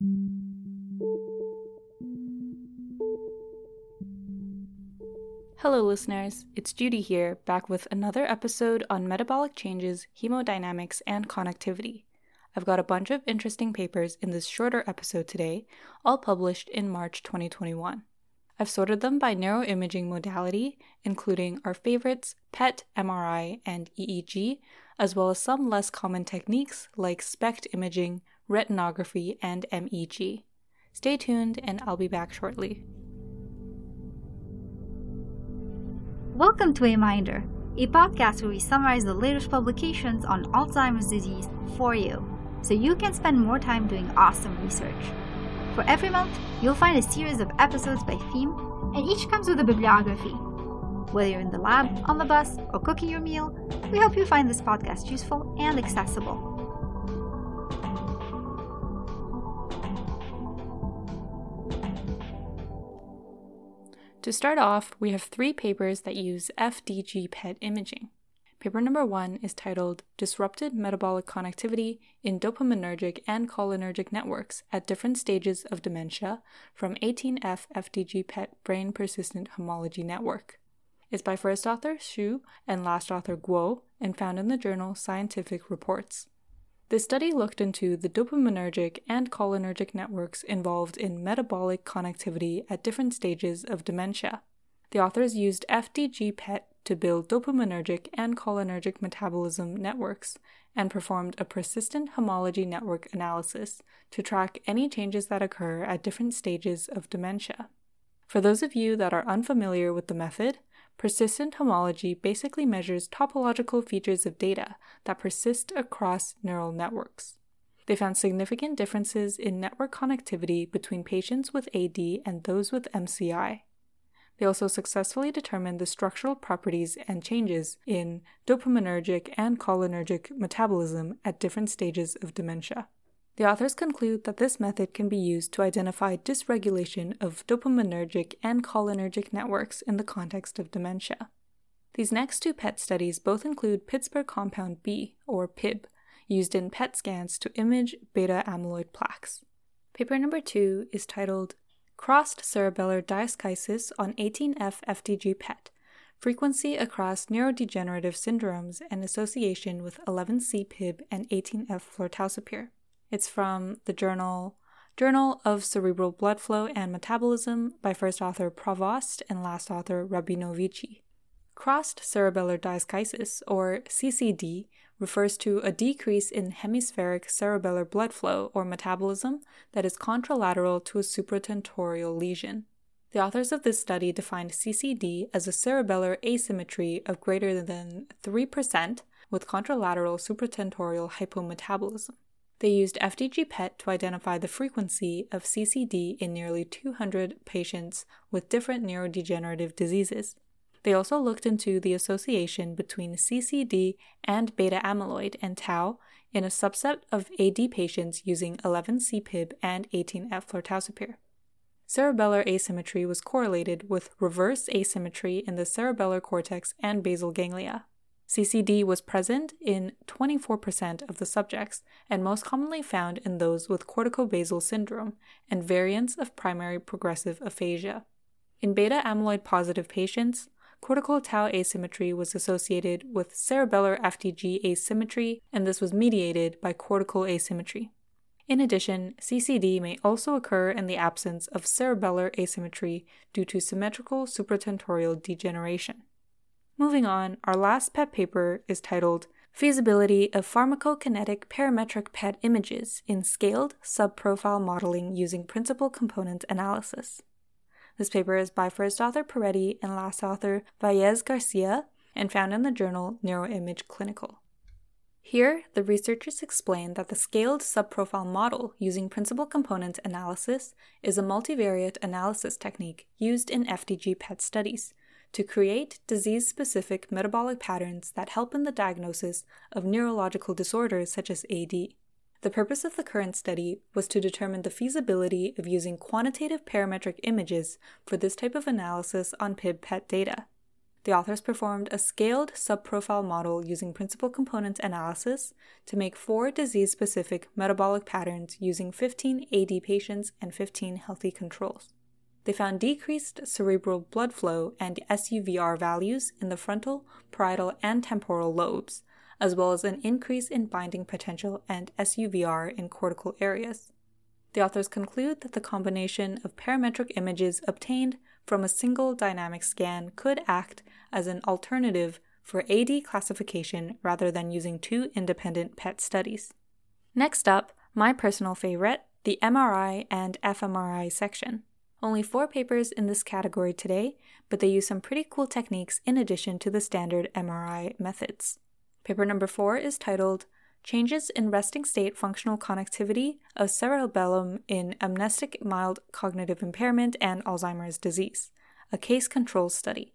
Hello, listeners. It's Judy here, back with another episode on metabolic changes, hemodynamics, and connectivity. I've got a bunch of interesting papers in this shorter episode today, all published in March 2021. I've sorted them by neuroimaging modality, including our favorites PET, MRI, and EEG, as well as some less common techniques like SPECT imaging, retinography, and MEG. Stay tuned, and I'll be back shortly. Welcome to AMinder, a podcast where we summarize the latest publications on Alzheimer's disease for you, so you can spend more time doing awesome research. For every month, you'll find a series of episodes by theme, and each comes with a bibliography. Whether you're in the lab, on the bus, or cooking your meal, we hope you find this podcast useful and accessible. To start off, we have three papers that use FDG PET imaging. Paper number one is titled Disrupted Metabolic Connectivity in Dopaminergic and Cholinergic Networks at Different Stages of Dementia from 18F FDG PET Brain Persistent Homology Network. It's by first author Xu and last author Guo and found in the journal Scientific Reports. The study looked into the dopaminergic and cholinergic networks involved in metabolic connectivity at different stages of dementia. The authors used FDG PET to build dopaminergic and cholinergic metabolism networks and performed a persistent homology network analysis to track any changes that occur at different stages of dementia. For those of you that are unfamiliar with the method, Persistent homology basically measures topological features of data that persist across neural networks. They found significant differences in network connectivity between patients with AD and those with MCI. They also successfully determined the structural properties and changes in dopaminergic and cholinergic metabolism at different stages of dementia. The authors conclude that this method can be used to identify dysregulation of dopaminergic and cholinergic networks in the context of dementia. These next two PET studies both include Pittsburgh compound B, or PIB, used in PET scans to image beta amyloid plaques. Paper number two is titled Crossed Cerebellar Diaschisis on 18F FDG PET Frequency Across Neurodegenerative Syndromes and Association with 11C PIB and 18F Flortaucipir. It's from the journal Journal of Cerebral Blood Flow and Metabolism by first author Provost and last author Rabinovici. Crossed cerebellar diaschisis, or CCD, refers to a decrease in hemispheric cerebellar blood flow or metabolism that is contralateral to a supratentorial lesion. The authors of this study defined CCD as a cerebellar asymmetry of greater than 3% with contralateral supratentorial hypometabolism. They used FDG PET to identify the frequency of CCD in nearly 200 patients with different neurodegenerative diseases. They also looked into the association between CCD and beta amyloid and tau in a subset of AD patients using 11-CPIB and 18F flortaucipir. Cerebellar asymmetry was correlated with reverse asymmetry in the cerebellar cortex and basal ganglia. CCD was present in 24% of the subjects and most commonly found in those with corticobasal syndrome and variants of primary progressive aphasia. In beta amyloid positive patients, cortical tau asymmetry was associated with cerebellar FDG asymmetry, and this was mediated by cortical asymmetry. In addition, CCD may also occur in the absence of cerebellar asymmetry due to symmetrical supratentorial degeneration. Moving on, our last PET paper is titled Feasibility of Pharmacokinetic Parametric PET Images in Scaled Subprofile Modeling Using Principal Component Analysis. This paper is by first author Peretti and last author Vállez García and found in the journal Neuroimage Clinical. Here, the researchers explain that the scaled subprofile model using principal component analysis is a multivariate analysis technique used in FDG PET studies to create disease specific metabolic patterns that help in the diagnosis of neurological disorders such as AD. The purpose of the current study was to determine the feasibility of using quantitative parametric images for this type of analysis on PIB PET data. the authors performed a scaled subprofile model using principal component analysis to make four disease specific metabolic patterns using 15 AD patients and 15 healthy controls. They found decreased cerebral blood flow and SUVR values in the frontal, parietal, and temporal lobes, as well as an increase in binding potential and SUVR in cortical areas. The authors conclude that the combination of parametric images obtained from a single dynamic scan could act as an alternative for AD classification rather than using two independent PET studies. Next up, my personal favorite, the MRI and fMRI section. Only four papers in this category today, but they use some pretty cool techniques in addition to the standard MRI methods. Paper number four is titled Changes in Resting State Functional Connectivity of Cerebellum in Amnestic Mild Cognitive Impairment and Alzheimer's Disease, a case control study.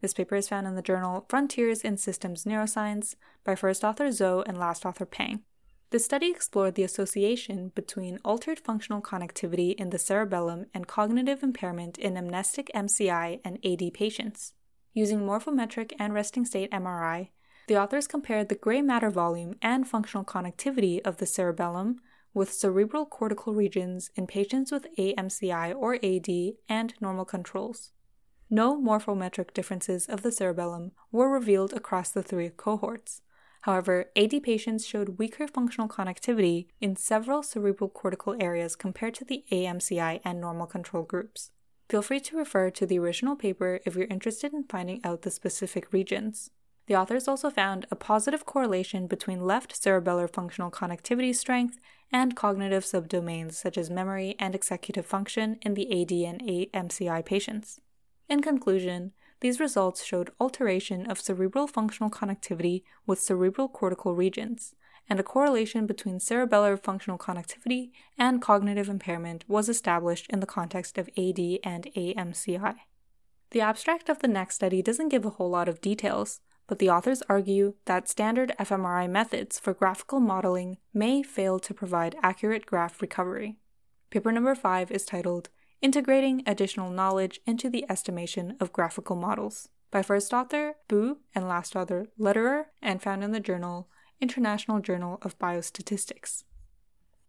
This paper is found in the journal Frontiers in Systems Neuroscience by first author Zhou and last author Pang. The study explored the association between altered functional connectivity in the cerebellum and cognitive impairment in amnestic MCI and AD patients. Using morphometric and resting state MRI, the authors compared the gray matter volume and functional connectivity of the cerebellum with cerebral cortical regions in patients with AMCI or AD and normal controls. No morphometric differences of the cerebellum were revealed across the three cohorts. However, AD patients showed weaker functional connectivity in several cerebral cortical areas compared to the AMCI and normal control groups. Feel free to refer to the original paper if you're interested in finding out the specific regions. The authors also found a positive correlation between left cerebellar functional connectivity strength and cognitive subdomains such as memory and executive function in the AD and AMCI patients. In conclusion, these results showed alteration of cerebral functional connectivity with cerebral cortical regions, and a correlation between cerebellar functional connectivity and cognitive impairment was established in the context of AD and AMCI. The abstract of the next study doesn't give a whole lot of details, but the authors argue that standard fMRI methods for graphical modeling may fail to provide accurate graph recovery. Paper number 5 is titled Integrating Additional Knowledge into the Estimation of Graphical Models by first author Bu and last author Lederer and found in the journal International Journal of Biostatistics.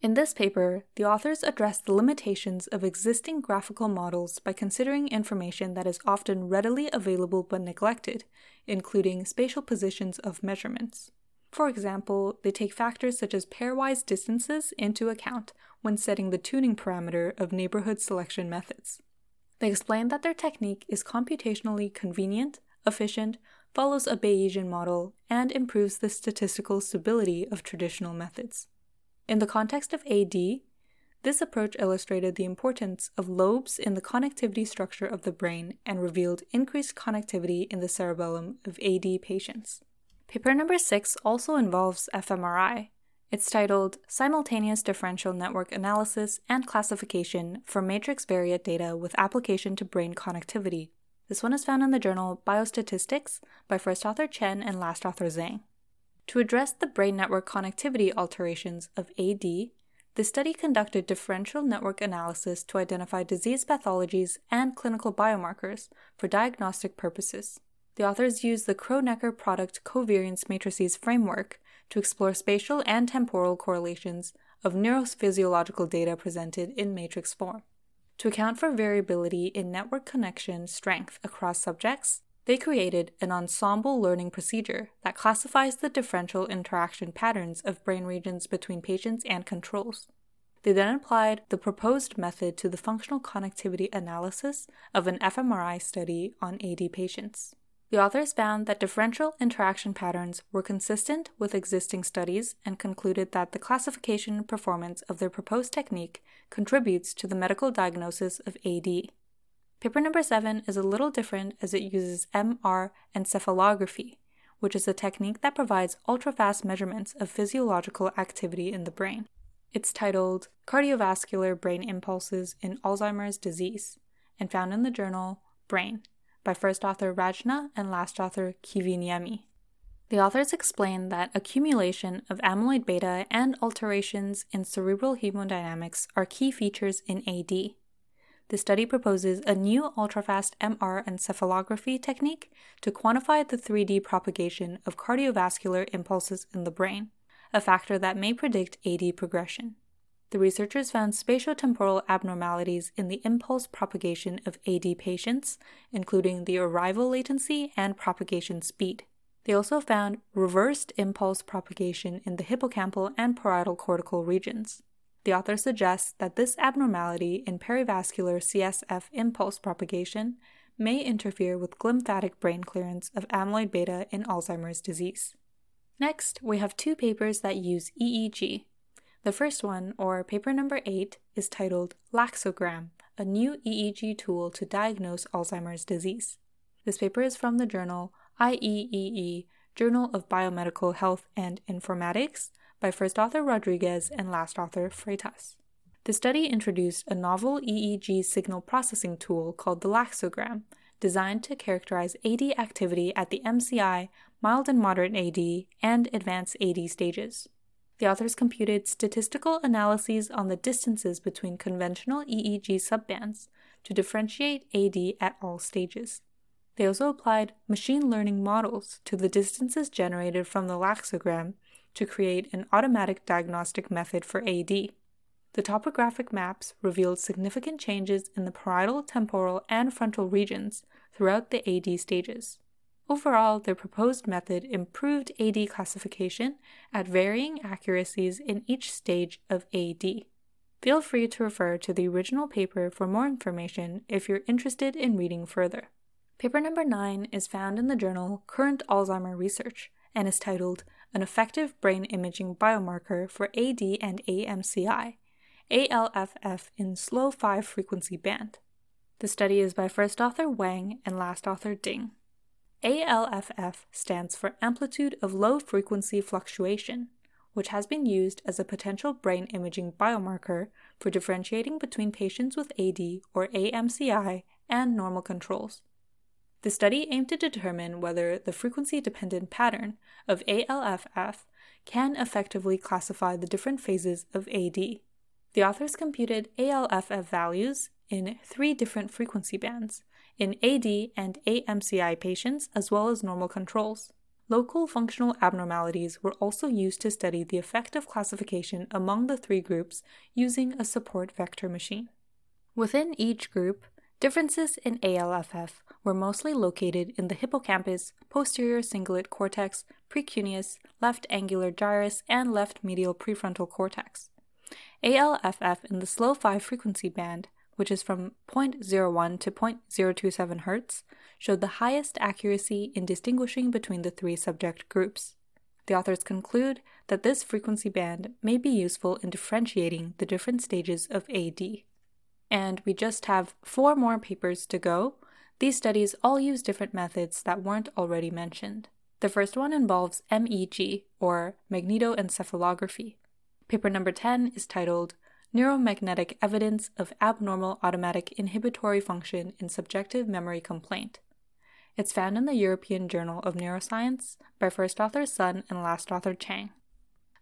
In this paper, the authors address the limitations of existing graphical models by considering information that is often readily available but neglected, including spatial positions of measurements. For example, they take factors such as pairwise distances into account when setting the tuning parameter of neighborhood selection methods. They explain that their technique is computationally convenient, efficient, follows a Bayesian model, and improves the statistical stability of traditional methods. In the context of AD, this approach illustrated the importance of lobes in the connectivity structure of the brain and revealed increased connectivity in the cerebellum of AD patients. Paper number six also involves fMRI. It's titled Simultaneous Differential Network Analysis and Classification for Matrix Variate Data with Application to Brain Connectivity. This one is found in the journal Biostatistics by first author Chen and last author Zhang. To address the brain network connectivity alterations of AD, the study conducted differential network analysis to identify disease pathologies and clinical biomarkers for diagnostic purposes. The authors used the Kronecker product covariance matrices framework to explore spatial and temporal correlations of neurophysiological data presented in matrix form. To account for variability in network connection strength across subjects, they created an ensemble learning procedure that classifies the differential interaction patterns of brain regions between patients and controls. They then applied the proposed method to the functional connectivity analysis of an fMRI study on AD patients. The authors found that differential interaction patterns were consistent with existing studies and concluded that the classification performance of their proposed technique contributes to the medical diagnosis of AD. Paper number seven is a little different as it uses MR encephalography, which is a technique that provides ultra-fast measurements of physiological activity in the brain. It's titled Cardiovascular Brain Impulses in Alzheimer's Disease and found in the journal Brain by first author Rajna and last author Kiviniemi. The authors explain that accumulation of amyloid beta and alterations in cerebral hemodynamics are key features in AD. The study proposes a new ultrafast MR encephalography technique to quantify the 3D propagation of cardiovascular impulses in the brain, a factor that may predict AD progression. The researchers found spatiotemporal abnormalities in the impulse propagation of AD patients, including the arrival latency and propagation speed. They also found reversed impulse propagation in the hippocampal and parietal cortical regions. The author suggests that this abnormality in perivascular CSF impulse propagation may interfere with glymphatic brain clearance of amyloid beta in Alzheimer's disease. Next, we have two papers that use EEG. The first one, or paper number 8, is titled Lacsogram, a new EEG tool to diagnose Alzheimer's disease. This paper is from the journal IEEE, Journal of Biomedical Health and Informatics, by first author Rodrigues and last author Freitas. The study introduced a novel EEG signal processing tool called the Lacsogram, designed to characterize AD activity at the MCI, mild and moderate AD, and advanced AD stages. The authors computed statistical analyses on the distances between conventional EEG subbands to differentiate AD at all stages. They also applied machine learning models to the distances generated from the Lacsogram to create an automatic diagnostic method for AD. The topographic maps revealed significant changes in the parietal, temporal, and frontal regions throughout the AD stages. Overall, the proposed method improved AD classification at varying accuracies in each stage of AD. Feel free to refer to the original paper for more information if you're interested in reading further. Paper number 9 is found in the journal Current Alzheimer Research and is titled an effective brain imaging biomarker for AD and AMCI, ALFF in slow 5 frequency band. The study is by first author Wang and last author Ding. ALFF stands for amplitude of low frequency fluctuation, which has been used as a potential brain imaging biomarker for differentiating between patients with AD or AMCI and normal controls. The study aimed to determine whether the frequency dependent pattern of ALFF can effectively classify the different phases of AD. The authors computed ALFF values in three different frequency bands in AD and AMCI patients as well as normal controls. Local functional abnormalities were also used to study the effect of classification among the three groups using a support vector machine. Within each group, differences in ALFF were mostly located in the hippocampus, posterior cingulate cortex, precuneus, left angular gyrus, and left medial prefrontal cortex. ALFF in the slow 5 frequency band, which is from 0.01 to 0.027 Hz, showed the highest accuracy in distinguishing between the three subject groups. The authors conclude that this frequency band may be useful in differentiating the different stages of AD. And we just have four more papers to go, these studies all use different methods that weren't already mentioned. The first one involves MEG, or magnetoencephalography. Paper number 10 is titled Neuromagnetic Evidence of Abnormal Automatic Inhibitory Function in Subjective Memory Complaint. It's found in the European Journal of Neuroscience by first author Sun and last author Chang.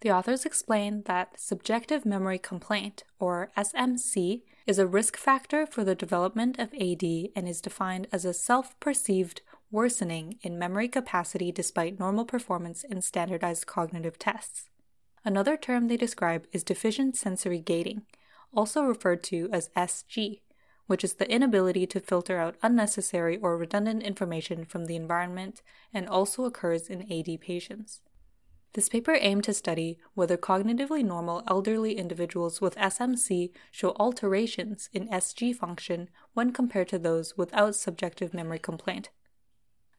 The authors explain that subjective memory complaint, or SMC, is a risk factor for the development of AD and is defined as a self perceived worsening in memory capacity despite normal performance in standardized cognitive tests. Another term they describe is deficient sensory gating, also referred to as SG, which is the inability to filter out unnecessary or redundant information from the environment and also occurs in AD patients. This paper aimed to study whether cognitively normal elderly individuals with SMC show alterations in SG function when compared to those without subjective memory complaint.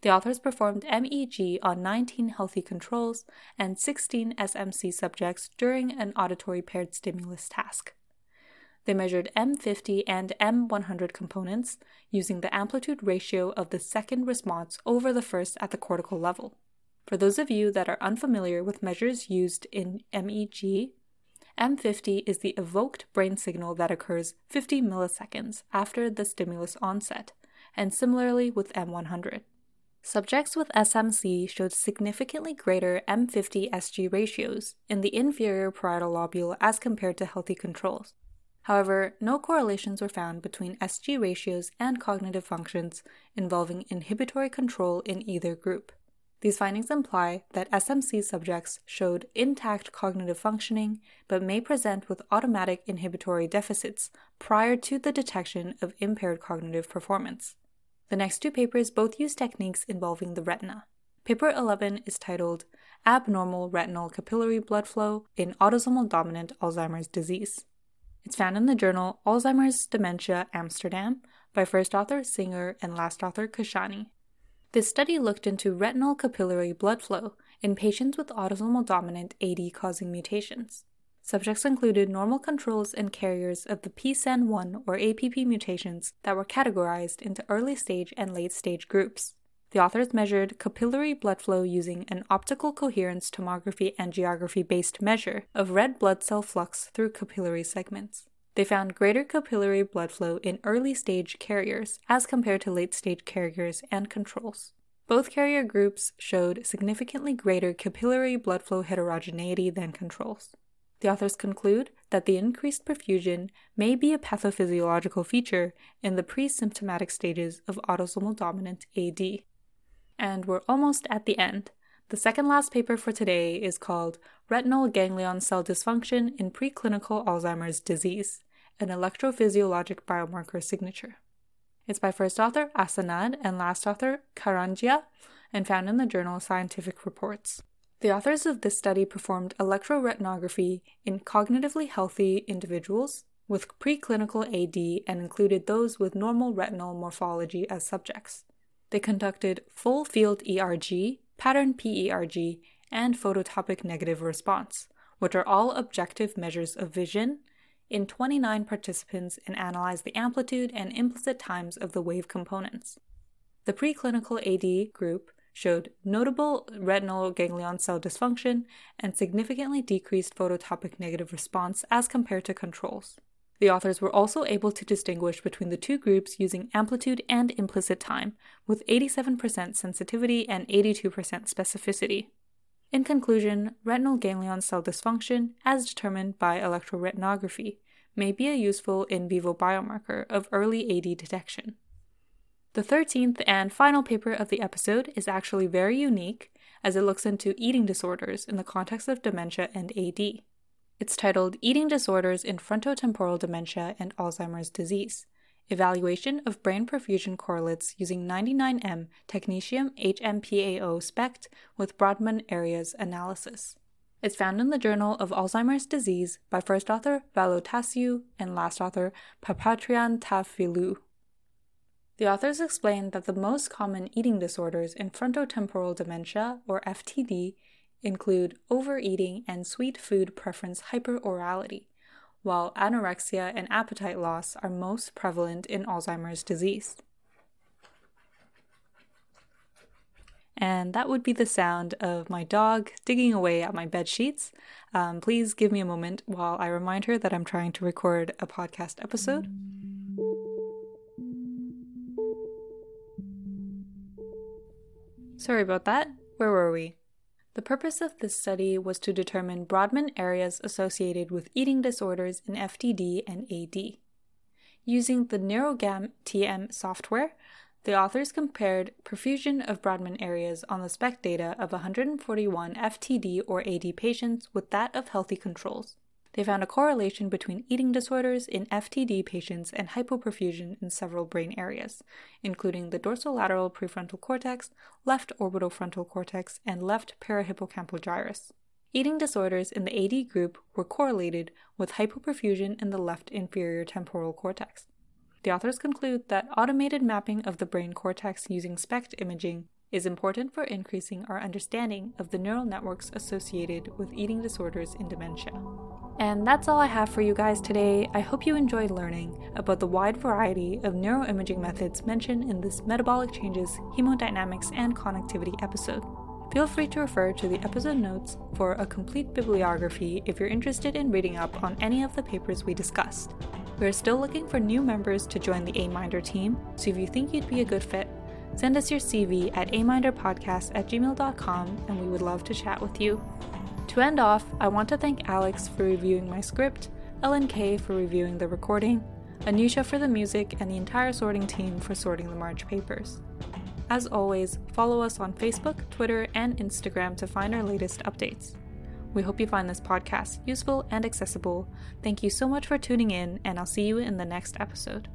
The authors performed MEG on 19 healthy controls and 16 SMC subjects during an auditory paired stimulus task. They measured M50 and M100 components using the amplitude ratio of the second response over the first at the cortical level. For those of you that are unfamiliar with measures used in MEG, M50 is the evoked brain signal that occurs 50 milliseconds after the stimulus onset, and similarly with M100. Subjects with SMC showed significantly greater M50 SG ratios in the inferior parietal lobule as compared to healthy controls. However, no correlations were found between SG ratios and cognitive functions involving inhibitory control in either group. These findings imply that SMC subjects showed intact cognitive functioning but may present with automatic inhibitory deficits prior to the detection of impaired cognitive performance. The next two papers both use techniques involving the retina. Paper 11 is titled Abnormal Retinal Capillary Blood Flow in Autosomal Dominant Alzheimer's Disease. It's found in the journal Alzheimer's Dementia Amsterdam by first author Singer and last author Kashani. This study looked into retinal capillary blood flow in patients with autosomal dominant AD causing mutations. Subjects included normal controls and carriers of the PSEN1 or APP mutations that were categorized into early stage and late stage groups. The authors measured capillary blood flow using an optical coherence tomography angiography based measure of red blood cell flux through capillary segments. They found greater capillary blood flow in early stage carriers as compared to late stage carriers and controls. Both carrier groups showed significantly greater capillary blood flow heterogeneity than controls. The authors conclude that the increased perfusion may be a pathophysiological feature in the pre symptomatic stages of autosomal dominant AD. And we're almost at the end. The second last paper for today is called Retinal Ganglion Cell Dysfunction in Preclinical Alzheimer's Disease, an electrophysiologic biomarker signature. It's by first author Asanad and last author Karanjia and found in the journal Scientific Reports. The authors of this study performed electroretinography in cognitively healthy individuals with preclinical AD and included those with normal retinal morphology as subjects. They conducted full field ERG, pattern PERG, and phototopic negative response, which are all objective measures of vision, in 29 participants and analyzed the amplitude and implicit times of the wave components. The preclinical AD group showed notable retinal ganglion cell dysfunction and significantly decreased phototopic negative response as compared to controls. The authors were also able to distinguish between the two groups using amplitude and implicit time, with 87% sensitivity and 82% specificity. In conclusion, retinal ganglion cell dysfunction, as determined by electroretinography, may be a useful in vivo biomarker of early AD detection. The 13th and final paper of the episode is actually very unique as it looks into eating disorders in the context of dementia and AD. It's titled Eating Disorders in Frontotemporal Dementia and Alzheimer's Disease Evaluation of Brain Perfusion Correlates using 99M Technetium HMPAO SPECT with Brodmann Areas Analysis. It's found in the Journal of Alzheimer's Disease by first author Valotassiou and last author Papatriantafyllou. The authors explain that the most common eating disorders in frontotemporal dementia, or FTD, include overeating and sweet food preference hyperorality, while anorexia and appetite loss are most prevalent in Alzheimer's disease. And that would be the sound of my dog digging away at my bed sheets. Um, please give me a moment while I remind her that I'm trying to record a podcast episode. Sorry about that. Where were we? The purpose of this study was to determine Brodmann areas associated with eating disorders in FTD and AD. Using the NeuroGAM TM software, the authors compared perfusion of Brodmann areas on the SPECT data of 141 FTD or AD patients with that of healthy controls. They found a correlation between eating disorders in FTD patients and hypoperfusion in several brain areas, including the dorsolateral prefrontal cortex, left orbital frontal cortex, and left parahippocampal gyrus. Eating disorders in the AD group were correlated with hypoperfusion in the left inferior temporal cortex. The authors conclude that automated mapping of the brain cortex using SPECT imaging is important for increasing our understanding of the neural networks associated with eating disorders in dementia. And that's all I have for you guys today. I hope you enjoyed learning about the wide variety of neuroimaging methods mentioned in this metabolic changes, hemodynamics, and connectivity episode. Feel free to refer to the episode notes for a complete bibliography if you're interested in reading up on any of the papers we discussed. We're still looking for new members to join the AMinder team, so if you think you'd be a good fit, Send us your CV at aminderpodcast at gmail.com and we would love to chat with you. To end off, I want to thank Alex for reviewing my script, Ellen LNK for reviewing the recording, Anusha for the music, and the entire sorting team for sorting the March papers. As always, follow us on Facebook, Twitter, and Instagram to find our latest updates. We hope you find this podcast useful and accessible. Thank you so much for tuning in, and I'll see you in the next episode.